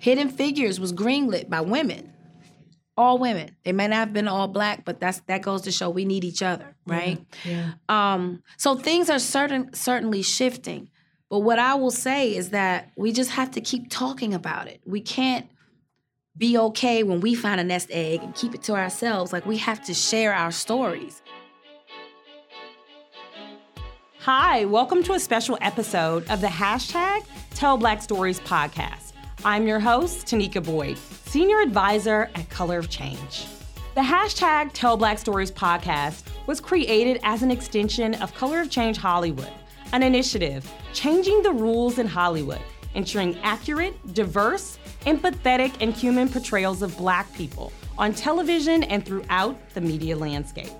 Hidden Figures was greenlit by women. All women. They may not have been all black, but that's that goes to show we need each other, right? Yeah. Um, so things are certain certainly shifting. But what I will say is that we just have to keep talking about it. We can't be okay when we find a nest egg and keep it to ourselves. Like we have to share our stories. Hi, welcome to a special episode of the hashtag Tell Black Stories podcast. I'm your host, Tanika Boyd, Senior Advisor at Color of Change. The hashtag Tell Black Stories podcast was created as an extension of Color of Change Hollywood, an initiative changing the rules in Hollywood, ensuring accurate, diverse, empathetic, and human portrayals of Black people on television and throughout the media landscape.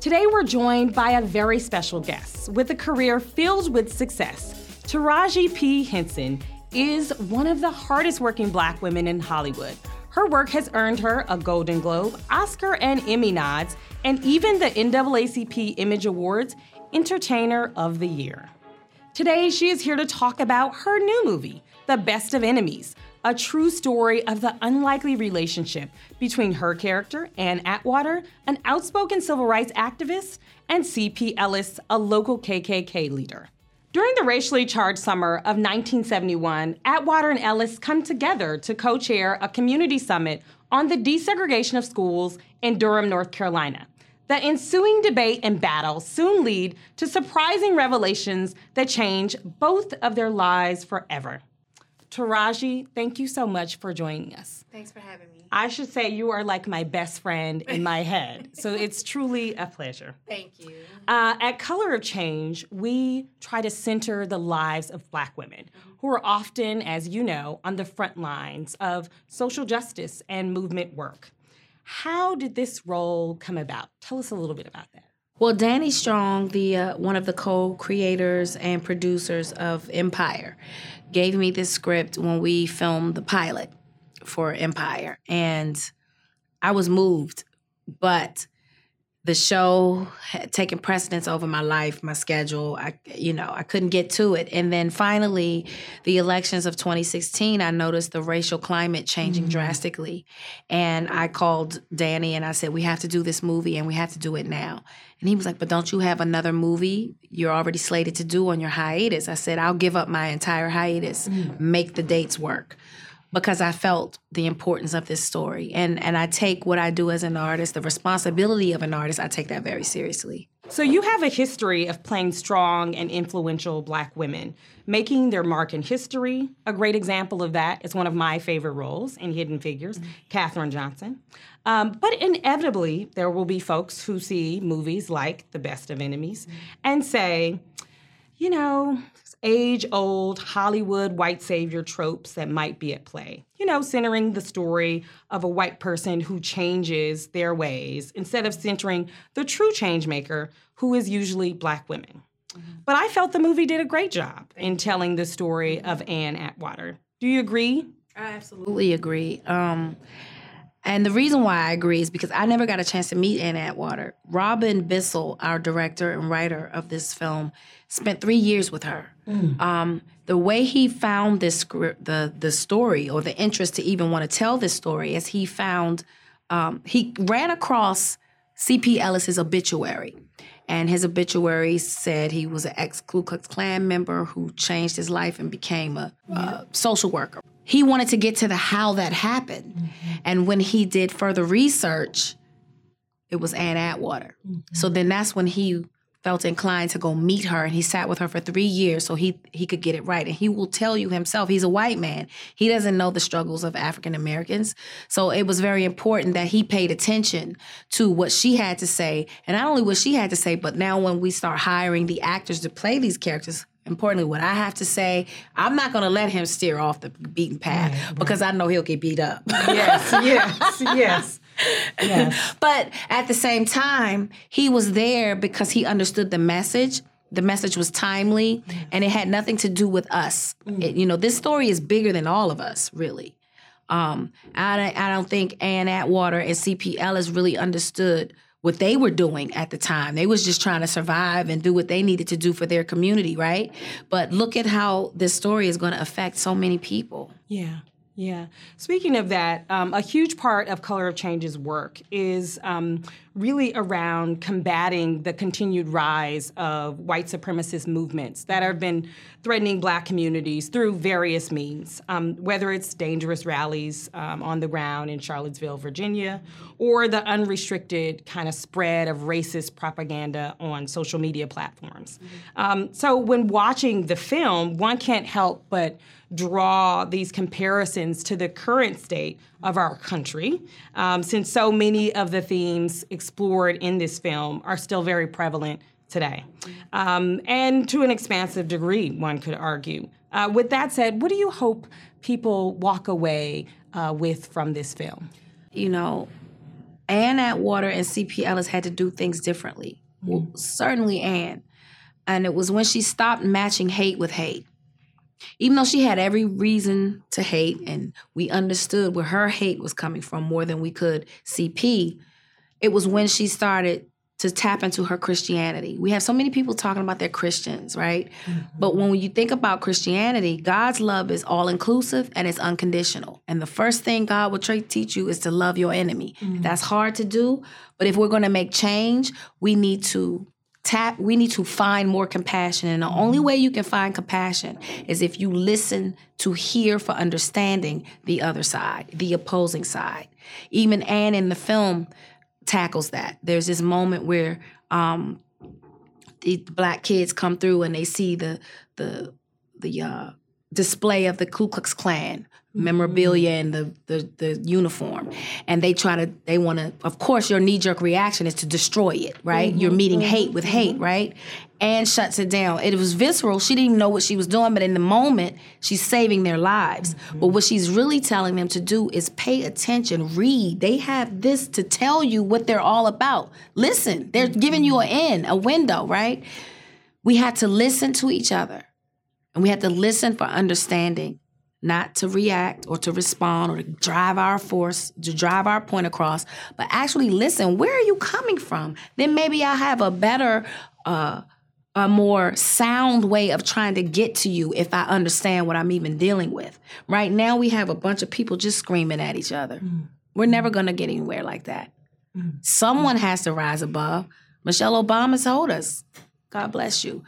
Today, we're joined by a very special guest with a career filled with success. Taraji P. Henson is one of the hardest working Black women in Hollywood. Her work has earned her a Golden Globe, Oscar, and Emmy nods, and even the NAACP Image Awards Entertainer of the Year. Today, she is here to talk about her new movie, The Best of Enemies, a true story of the unlikely relationship between her character, Ann Atwater, an outspoken civil rights activist, and C.P. Ellis, a local KKK leader. During the racially charged summer of 1971, Atwater and Ellis come together to co chair a community summit on the desegregation of schools in Durham, North Carolina. The ensuing debate and battle soon lead to surprising revelations that change both of their lives forever. Taraji, thank you so much for joining us. Thanks for having me. I should say you are like my best friend in my head. So it's truly a pleasure. Thank you. Uh, at Color of Change, we try to center the lives of Black women who are often, as you know, on the front lines of social justice and movement work. How did this role come about? Tell us a little bit about that. Well, Danny Strong, the uh, one of the co-creators and producers of Empire, gave me this script when we filmed the pilot for Empire, and I was moved, but the show had taken precedence over my life, my schedule. I, you know, I couldn't get to it, and then finally, the elections of 2016, I noticed the racial climate changing mm-hmm. drastically, and I called Danny and I said, "We have to do this movie, and we have to do it now." And he was like, But don't you have another movie you're already slated to do on your hiatus? I said, I'll give up my entire hiatus, mm. make the dates work. Because I felt the importance of this story. And and I take what I do as an artist, the responsibility of an artist, I take that very seriously. So you have a history of playing strong and influential black women, making their mark in history. A great example of that is one of my favorite roles in Hidden Figures, mm-hmm. Katherine Johnson. Um, but inevitably, there will be folks who see movies like The Best of Enemies mm-hmm. and say, you know, age old Hollywood white savior tropes that might be at play. You know, centering the story of a white person who changes their ways instead of centering the true change maker, who is usually black women. Mm-hmm. But I felt the movie did a great job in telling the story of Ann Atwater. Do you agree? I absolutely agree. Um, and the reason why I agree is because I never got a chance to meet Ann Atwater. Robin Bissell, our director and writer of this film, spent three years with her. Mm. Um, the way he found this the the story or the interest to even want to tell this story is he found um, he ran across C.P. Ellis's obituary. And his obituary said he was an ex Ku Klux Klan member who changed his life and became a, a social worker. He wanted to get to the how that happened. Mm-hmm. And when he did further research, it was Ann Atwater. Mm-hmm. So then that's when he felt inclined to go meet her and he sat with her for three years so he he could get it right. And he will tell you himself he's a white man. He doesn't know the struggles of african americans. So it was very important that he paid attention to what she had to say and not only what she had to say but now when we start hiring the actors to play these characters importantly what i have to say i'm not going to let him steer off the beaten path right, because i know he'll get beat up. Yes yes yes yes. but at the same time, he was there because he understood the message. The message was timely and it had nothing to do with us. Mm. It, you know, this story is bigger than all of us, really. Um, I, I don't think Ann Atwater and C.P. Ellis really understood what they were doing at the time. They was just trying to survive and do what they needed to do for their community, right? But look at how this story is going to affect so many people. Yeah. Yeah. Speaking of that, um, a huge part of Color of Change's work is um, really around combating the continued rise of white supremacist movements that have been threatening black communities through various means, um, whether it's dangerous rallies um, on the ground in Charlottesville, Virginia, or the unrestricted kind of spread of racist propaganda on social media platforms. Mm-hmm. so when watching the film, one can't help but draw these comparisons to the current state of our country, um, since so many of the themes explored in this film are still very prevalent today. Um, and to an expansive degree, one could argue. Uh, with that said, what do you hope people walk away uh, with from this film? You know, Ann Atwater and C.P. Ellis had to do things differently. Mm-hmm. Well, certainly Ann. And it was when she stopped matching hate with hate even though she had every reason to hate and we understood where her hate was coming from more than we could CP, it was when she started to tap into her Christianity. We have so many people talking about they're Christians, right? Mm-hmm. But when you think about Christianity, God's love is all inclusive and it's unconditional. And the first thing God will tra- teach you is to love your enemy. Mm-hmm. That's hard to do, but if we're going to make change, we need to tap we need to find more compassion and the only way you can find compassion is if you listen to hear for understanding the other side the opposing side even ann in the film tackles that. There's this moment where um, the black kids come through and they see the the the uh, display of the Ku Klux Klan memorabilia and the, the, the uniform. And they try to they want to of course your knee-jerk reaction is to destroy it right? Mm-hmm. you're meeting mm-hmm. hate with hate mm-hmm. right? And shuts it down. It was visceral. She didn't even know what she was doing but in the moment she's saving their lives. Mm-hmm. but what she's really telling them to do is pay attention. Read. They have this to tell you what they're all about. Listen. They're giving you an in a window right? We had to listen to each other. And we had to listen for understanding not to react or to respond or to drive our force, to drive our point across, but actually listen, where are you coming from? Then maybe I have a better, uh, a more sound way of trying to get to you if I understand what I'm even dealing with. Right now, we have a bunch of people just screaming at each other. Mm. We're never going to get anywhere like that. Mm. Someone has to rise above. Michelle Obama told us, God bless you.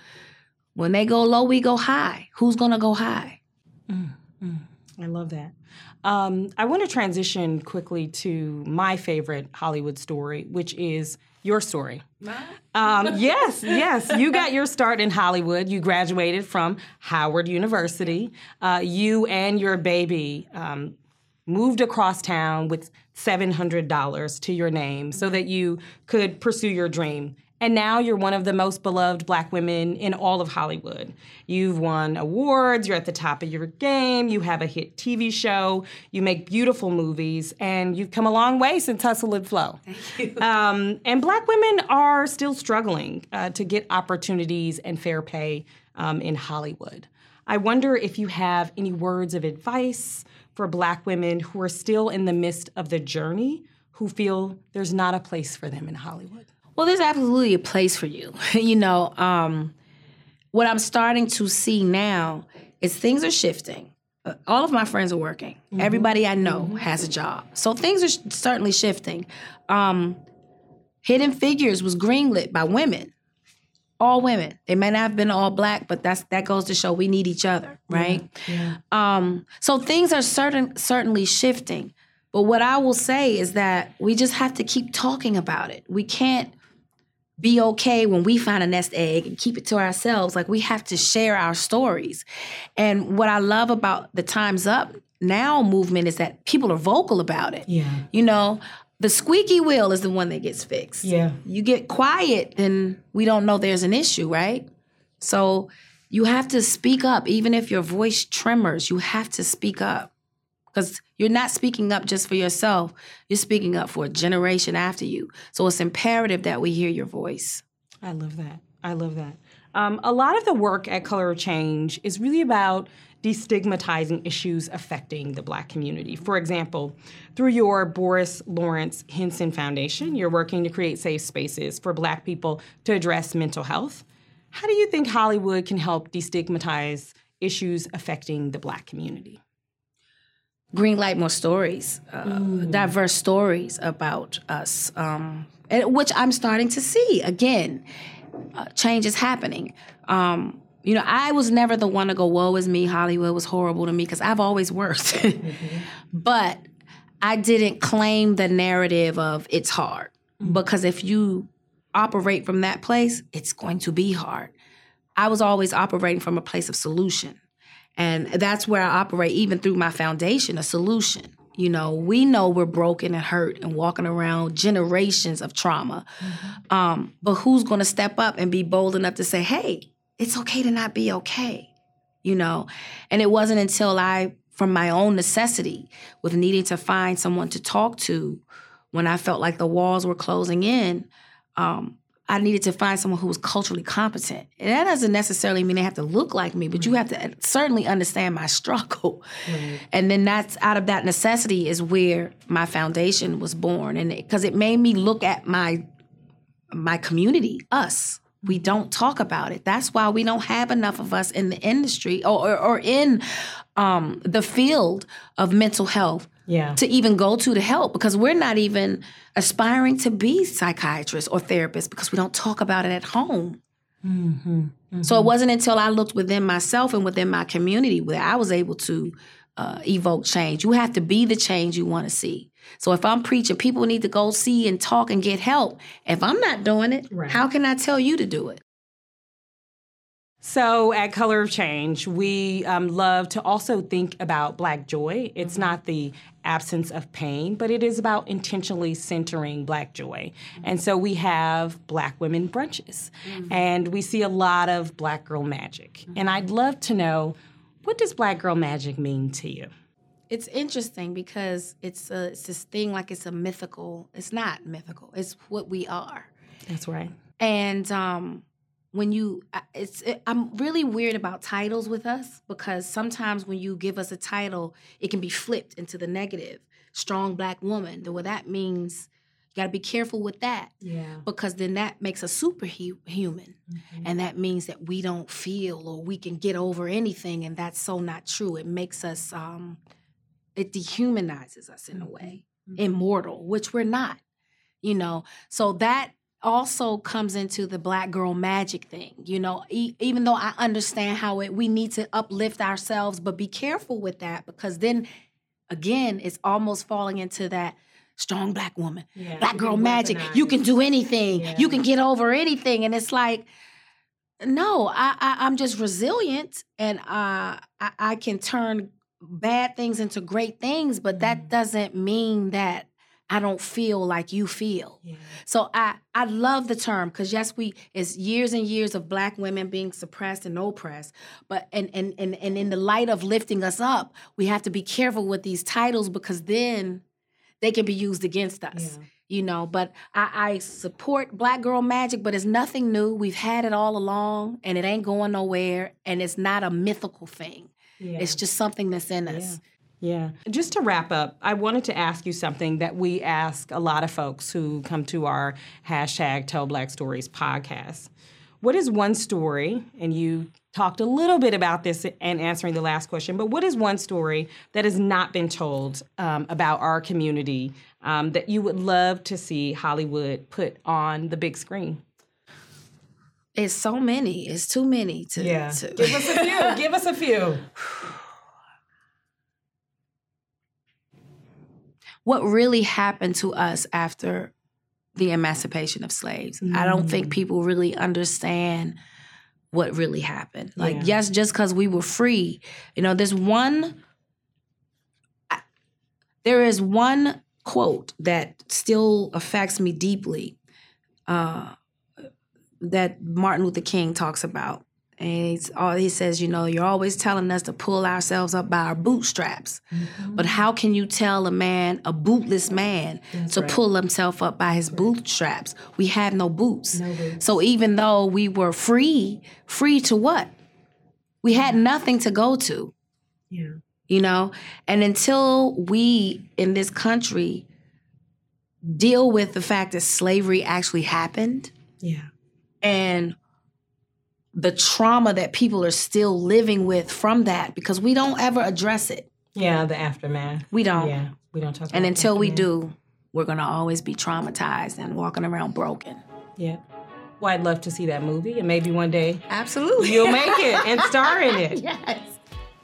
When they go low, we go high. Who's going to go high? Mm. I love that. Um, I want to transition quickly to my favorite Hollywood story, which is your story. Um, yes, yes. You got your start in Hollywood. You graduated from Howard University. Uh, you and your baby um, moved across town with $700 to your name so that you could pursue your dream and now you're one of the most beloved black women in all of Hollywood. You've won awards, you're at the top of your game, you have a hit TV show, you make beautiful movies, and you've come a long way since Hustle and Flow. Thank you. Um, and black women are still struggling uh, to get opportunities and fair pay um, in Hollywood. I wonder if you have any words of advice for black women who are still in the midst of the journey, who feel there's not a place for them in Hollywood. Well, there's absolutely a place for you. you know, um, what I'm starting to see now is things are shifting. Uh, all of my friends are working. Mm-hmm. Everybody I know mm-hmm. has a job. So things are sh- certainly shifting. Um, Hidden Figures was greenlit by women, all women. They may not have been all black, but that's that goes to show we need each other, right? Yeah, yeah. Um, so things are certain certainly shifting. But what I will say is that we just have to keep talking about it. We can't be okay when we find a nest egg and keep it to ourselves. Like we have to share our stories. And what I love about the Time's Up Now movement is that people are vocal about it. Yeah. You know, the squeaky wheel is the one that gets fixed. Yeah. You get quiet, then we don't know there's an issue, right? So you have to speak up, even if your voice tremors, you have to speak up because you're not speaking up just for yourself, you're speaking up for a generation after you. So it's imperative that we hear your voice. I love that. I love that. Um, a lot of the work at Color of Change is really about destigmatizing issues affecting the Black community. For example, through your Boris Lawrence Henson Foundation, you're working to create safe spaces for Black people to address mental health. How do you think Hollywood can help destigmatize issues affecting the Black community? Greenlight more stories, uh, diverse stories about us, um, and, which I'm starting to see again. Uh, change is happening. Um, you know, I was never the one to go, "Woe is me." Hollywood was horrible to me because I've always worked, mm-hmm. but I didn't claim the narrative of it's hard mm-hmm. because if you operate from that place, it's going to be hard. I was always operating from a place of solution. And that's where I operate, even through my foundation, a solution. You know, we know we're broken and hurt and walking around generations of trauma. Mm-hmm. Um, but who's going to step up and be bold enough to say, hey, it's okay to not be okay? You know? And it wasn't until I, from my own necessity, with needing to find someone to talk to, when I felt like the walls were closing in, um, I needed to find someone who was culturally competent. And that doesn't necessarily mean they have to look like me, but you have to certainly understand my struggle. Right. And then that's out of that necessity is where my foundation was born. And because it, it made me look at my my community, us. We don't talk about it. That's why we don't have enough of us in the industry or, or, or in um, the field of mental health yeah. to even go to to help because we're not even aspiring to be psychiatrists or therapists because we don't talk about it at home. Mm-hmm. Mm-hmm. So it wasn't until I looked within myself and within my community where I was able to uh, evoke change. You have to be the change you want to see. So if I'm preaching, people need to go see and talk and get help. If I'm not doing it, right. how can I tell you to do it? So at Color of Change, we um, love to also think about Black joy. It's mm-hmm. not the absence of pain, but it is about intentionally centering Black joy. Mm-hmm. And so we have Black women brunches, mm-hmm. and we see a lot of Black girl magic. And mm-hmm. I'd love to know what does Black girl magic mean to you? It's interesting because it's a, it's this thing like it's a mythical. It's not mythical. It's what we are. That's right. And um, when you it's it, i'm really weird about titles with us because sometimes when you give us a title it can be flipped into the negative. Strong black woman. Well that means you got to be careful with that yeah. because then that makes us superhuman. Mm-hmm. and that means that we don't feel or we can get over anything and that's so not true. It makes us um it dehumanizes us in a mm-hmm. way. Mm-hmm. immortal which we're not you know? So that also comes into the black girl magic thing you know e- even though i understand how it we need to uplift ourselves but be careful with that because then again it's almost falling into that strong black woman yeah, black girl magic you can do anything yeah. you can get over anything and it's like no i, I am just resilient and uh, I, I can turn bad things into great things but that mm. doesn't mean that I don't feel like you feel. Yeah. So I I love the term because yes, we it's years and years of black women being suppressed and oppressed. But and and and and in the light of lifting us up, we have to be careful with these titles because then they can be used against us. Yeah. You know, but I, I support Black Girl Magic, but it's nothing new. We've had it all along, and it ain't going nowhere. And it's not a mythical thing. Yeah. It's just something that's in us. Yeah. Just to wrap up, I wanted to ask you something that we ask a lot of folks who come to our hashtag Tell Black Stories podcast. What is one story, and you talked a little bit about this in answering the last question, but what is one story that has not been told um, about our community um, that you would love to see Hollywood put on the big screen? It's so many. It's too many to. Yeah. To... Give us a few. Give us a few. what really happened to us after the emancipation of slaves. Mm. I don't think mm. people really understand what really happened. Like, yeah. yes, just because we were free, you know, there's one, there is one quote that still affects me deeply uh, that Martin Luther King talks about. And all he says, you know, you're always telling us to pull ourselves up by our bootstraps. Mm-hmm. But how can you tell a man, a bootless man, That's to right. pull himself up by his right. bootstraps? We had no boots. no boots. So even though we were free, free to what? We had nothing to go to. Yeah. You know? And until we in this country deal with the fact that slavery actually happened. Yeah. And the trauma that people are still living with from that because we don't ever address it. Yeah, the aftermath. We don't. Yeah, we don't talk. About. And until we do, we're gonna always be traumatized and walking around broken. yeah. Well, I'd love to see that movie, and maybe one day Absolutely. you'll make it and star in it. yes.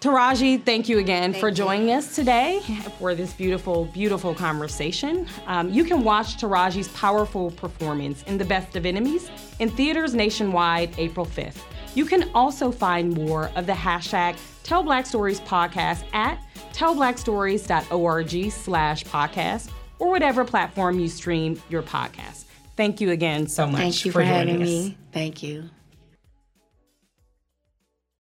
Taraji, thank you again for joining us today for this beautiful, beautiful conversation. Um, you can watch Taraji's powerful performance in The Best of Enemies in theaters nationwide April 5th. You can also find more of the hashtag Tell Black Stories podcast at tellblackstories.org slash podcast or whatever platform you stream your podcast. Thank you again so much Thank you for, joining having us. me. Thank you.